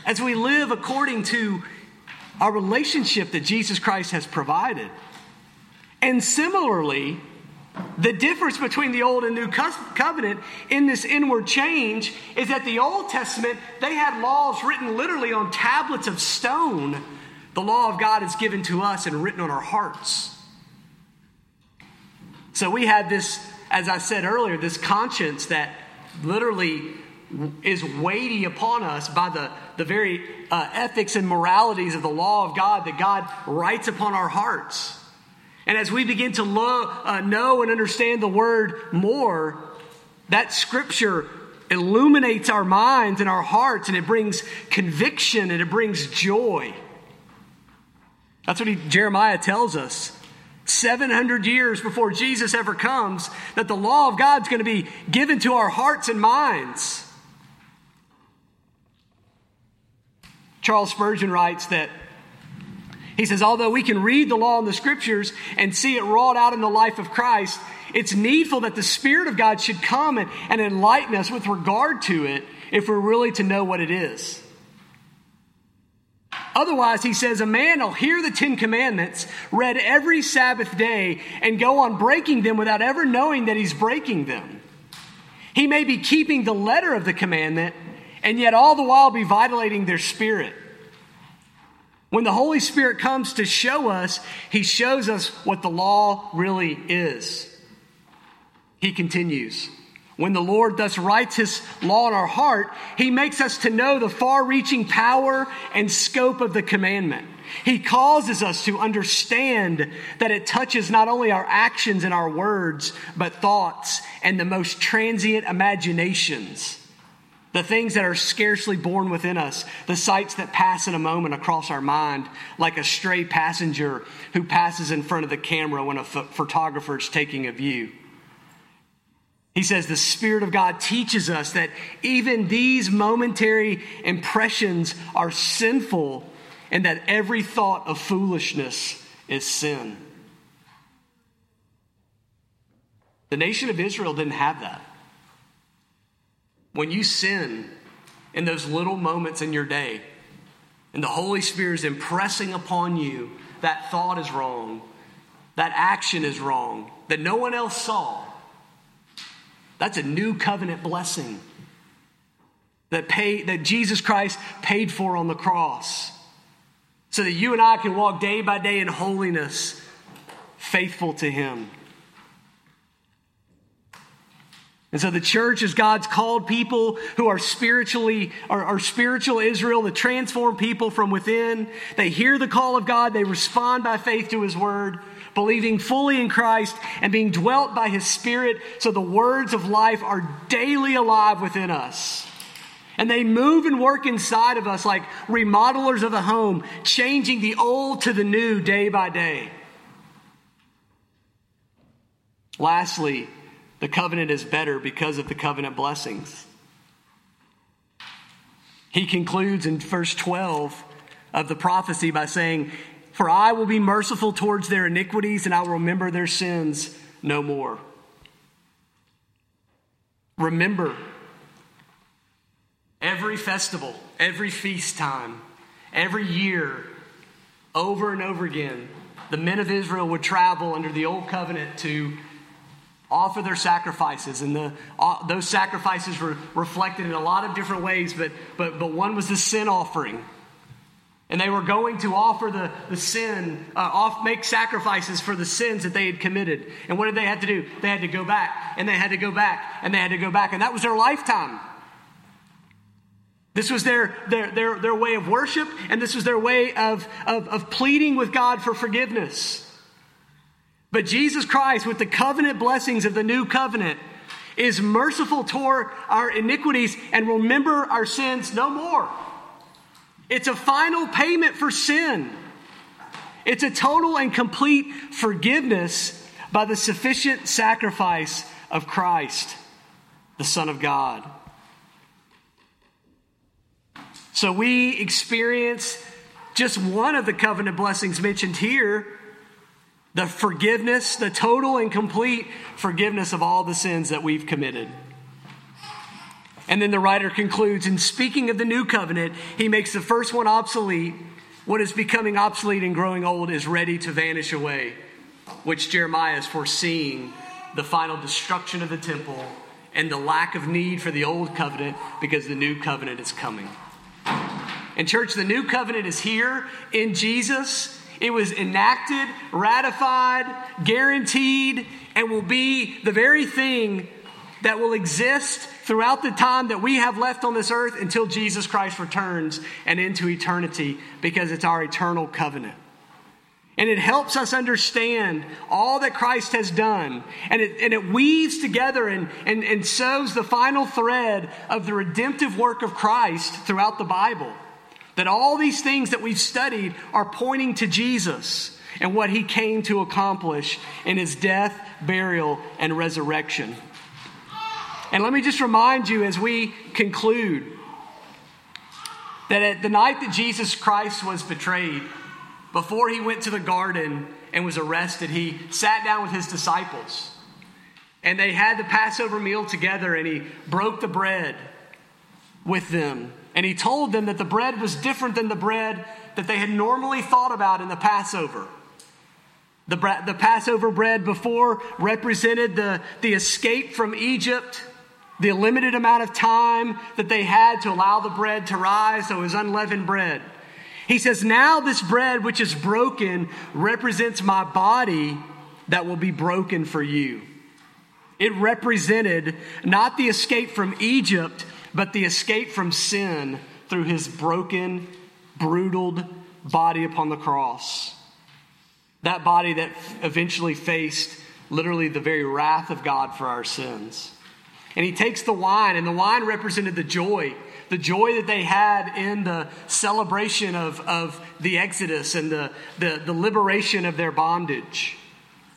as we live according to our relationship that Jesus Christ has provided. And similarly, the difference between the Old and New Covenant in this inward change is that the Old Testament, they had laws written literally on tablets of stone. The law of God is given to us and written on our hearts. So we have this, as I said earlier, this conscience that literally is weighty upon us by the, the very uh, ethics and moralities of the law of God that God writes upon our hearts. And as we begin to lo- uh, know and understand the word more, that scripture illuminates our minds and our hearts, and it brings conviction and it brings joy. That's what he, Jeremiah tells us. 700 years before Jesus ever comes, that the law of God's going to be given to our hearts and minds. Charles Spurgeon writes that he says, although we can read the law in the scriptures and see it wrought out in the life of Christ, it's needful that the Spirit of God should come and, and enlighten us with regard to it if we're really to know what it is. Otherwise, he says, a man will hear the Ten Commandments read every Sabbath day and go on breaking them without ever knowing that he's breaking them. He may be keeping the letter of the commandment and yet all the while be violating their spirit. When the Holy Spirit comes to show us, He shows us what the law really is. He continues. When the Lord thus writes His law in our heart, He makes us to know the far reaching power and scope of the commandment. He causes us to understand that it touches not only our actions and our words, but thoughts and the most transient imaginations the things that are scarcely born within us, the sights that pass in a moment across our mind, like a stray passenger who passes in front of the camera when a photographer is taking a view. He says the Spirit of God teaches us that even these momentary impressions are sinful and that every thought of foolishness is sin. The nation of Israel didn't have that. When you sin in those little moments in your day, and the Holy Spirit is impressing upon you that thought is wrong, that action is wrong, that no one else saw, that's a new covenant blessing that, pay, that Jesus Christ paid for on the cross so that you and I can walk day by day in holiness, faithful to Him. And so the church is God's called people who are spiritually, are, are spiritual Israel, the transformed people from within. They hear the call of God, they respond by faith to his word, believing fully in Christ and being dwelt by his spirit. So the words of life are daily alive within us. And they move and work inside of us like remodelers of the home, changing the old to the new day by day. Lastly, the covenant is better because of the covenant blessings. He concludes in verse 12 of the prophecy by saying, For I will be merciful towards their iniquities, and I will remember their sins no more. Remember every festival, every feast time, every year, over and over again, the men of Israel would travel under the old covenant to offer their sacrifices. And the, uh, those sacrifices were reflected in a lot of different ways but, but, but one was the sin offering. And they were going to offer the, the sin uh, off, make sacrifices for the sins that they had committed. And what did they have to do? They had to go back and they had to go back and they had to go back. And that was their lifetime. This was their, their, their, their way of worship, and this was their way of, of, of pleading with God for forgiveness. But Jesus Christ, with the covenant blessings of the new covenant, is merciful toward our iniquities and remember our sins no more. It's a final payment for sin. It's a total and complete forgiveness by the sufficient sacrifice of Christ, the Son of God. So we experience just one of the covenant blessings mentioned here the forgiveness, the total and complete forgiveness of all the sins that we've committed. And then the writer concludes in speaking of the new covenant, he makes the first one obsolete. What is becoming obsolete and growing old is ready to vanish away, which Jeremiah is foreseeing the final destruction of the temple and the lack of need for the old covenant because the new covenant is coming. And, church, the new covenant is here in Jesus. It was enacted, ratified, guaranteed, and will be the very thing that will exist throughout the time that we have left on this earth until Jesus Christ returns and into eternity because it's our eternal covenant. And it helps us understand all that Christ has done. And it, and it weaves together and, and, and sews the final thread of the redemptive work of Christ throughout the Bible. That all these things that we've studied are pointing to Jesus and what he came to accomplish in his death, burial, and resurrection. And let me just remind you as we conclude that at the night that Jesus Christ was betrayed, before he went to the garden and was arrested, he sat down with his disciples. And they had the Passover meal together, and he broke the bread with them. And he told them that the bread was different than the bread that they had normally thought about in the Passover. The, the Passover bread before represented the, the escape from Egypt, the limited amount of time that they had to allow the bread to rise, so it was unleavened bread. He says, Now this bread which is broken represents my body that will be broken for you. It represented not the escape from Egypt, but the escape from sin through his broken, brutaled body upon the cross. That body that eventually faced literally the very wrath of God for our sins. And he takes the wine, and the wine represented the joy, the joy that they had in the celebration of, of the Exodus and the, the, the liberation of their bondage.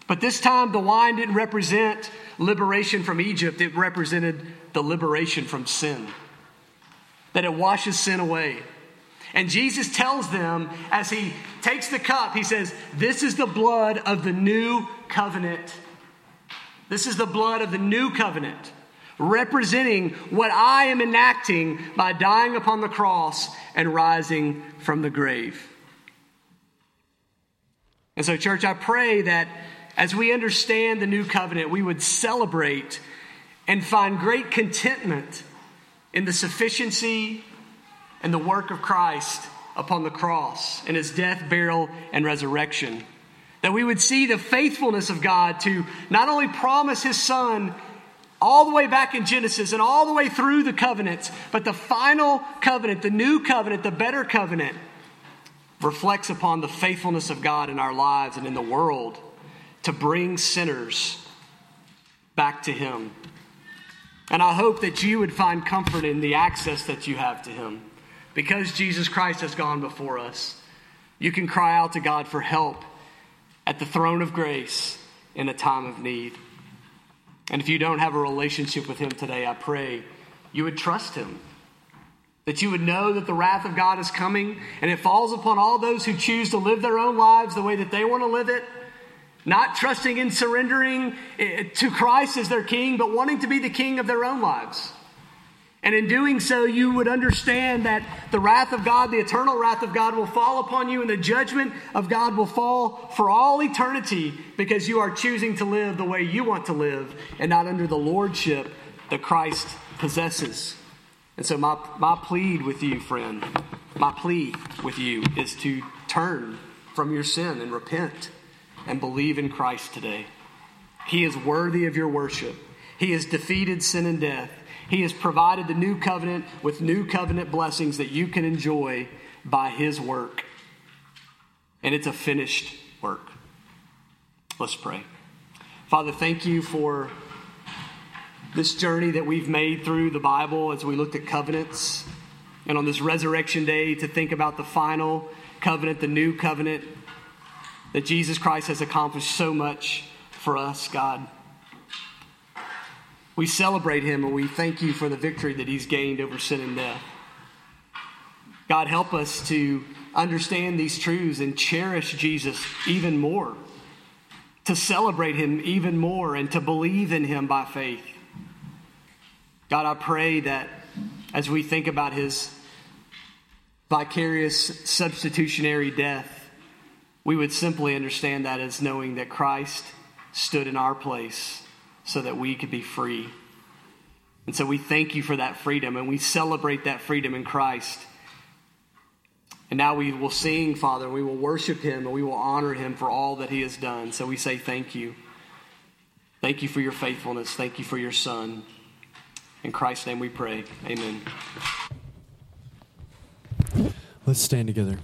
But this time, the wine didn't represent liberation from Egypt, it represented the liberation from sin, that it washes sin away. And Jesus tells them as he takes the cup, he says, This is the blood of the new covenant. This is the blood of the new covenant, representing what I am enacting by dying upon the cross and rising from the grave. And so, church, I pray that as we understand the new covenant, we would celebrate and find great contentment in the sufficiency and the work of Christ upon the cross in his death, burial, and resurrection. That we would see the faithfulness of God to not only promise his son all the way back in Genesis and all the way through the covenants, but the final covenant, the new covenant, the better covenant, reflects upon the faithfulness of God in our lives and in the world to bring sinners back to Him. And I hope that you would find comfort in the access that you have to Him. Because Jesus Christ has gone before us, you can cry out to God for help at the throne of grace in a time of need. And if you don't have a relationship with Him today, I pray you would trust Him. That you would know that the wrath of God is coming and it falls upon all those who choose to live their own lives the way that they want to live it, not trusting and surrendering eh, to Christ as their king, but wanting to be the king of their own lives. And in doing so, you would understand that the wrath of God, the eternal wrath of God, will fall upon you, and the judgment of God will fall for all eternity because you are choosing to live the way you want to live and not under the lordship that Christ possesses. And so, my, my plea with you, friend, my plea with you is to turn from your sin and repent and believe in Christ today. He is worthy of your worship, He has defeated sin and death. He has provided the new covenant with new covenant blessings that you can enjoy by His work. And it's a finished work. Let's pray. Father, thank you for this journey that we've made through the Bible as we looked at covenants. And on this resurrection day, to think about the final covenant, the new covenant, that Jesus Christ has accomplished so much for us, God. We celebrate him and we thank you for the victory that he's gained over sin and death. God, help us to understand these truths and cherish Jesus even more, to celebrate him even more, and to believe in him by faith. God, I pray that as we think about his vicarious substitutionary death, we would simply understand that as knowing that Christ stood in our place so that we could be free. And so we thank you for that freedom and we celebrate that freedom in Christ. And now we will sing, Father, and we will worship him and we will honor him for all that he has done. So we say thank you. Thank you for your faithfulness. Thank you for your son. In Christ's name we pray. Amen. Let's stand together.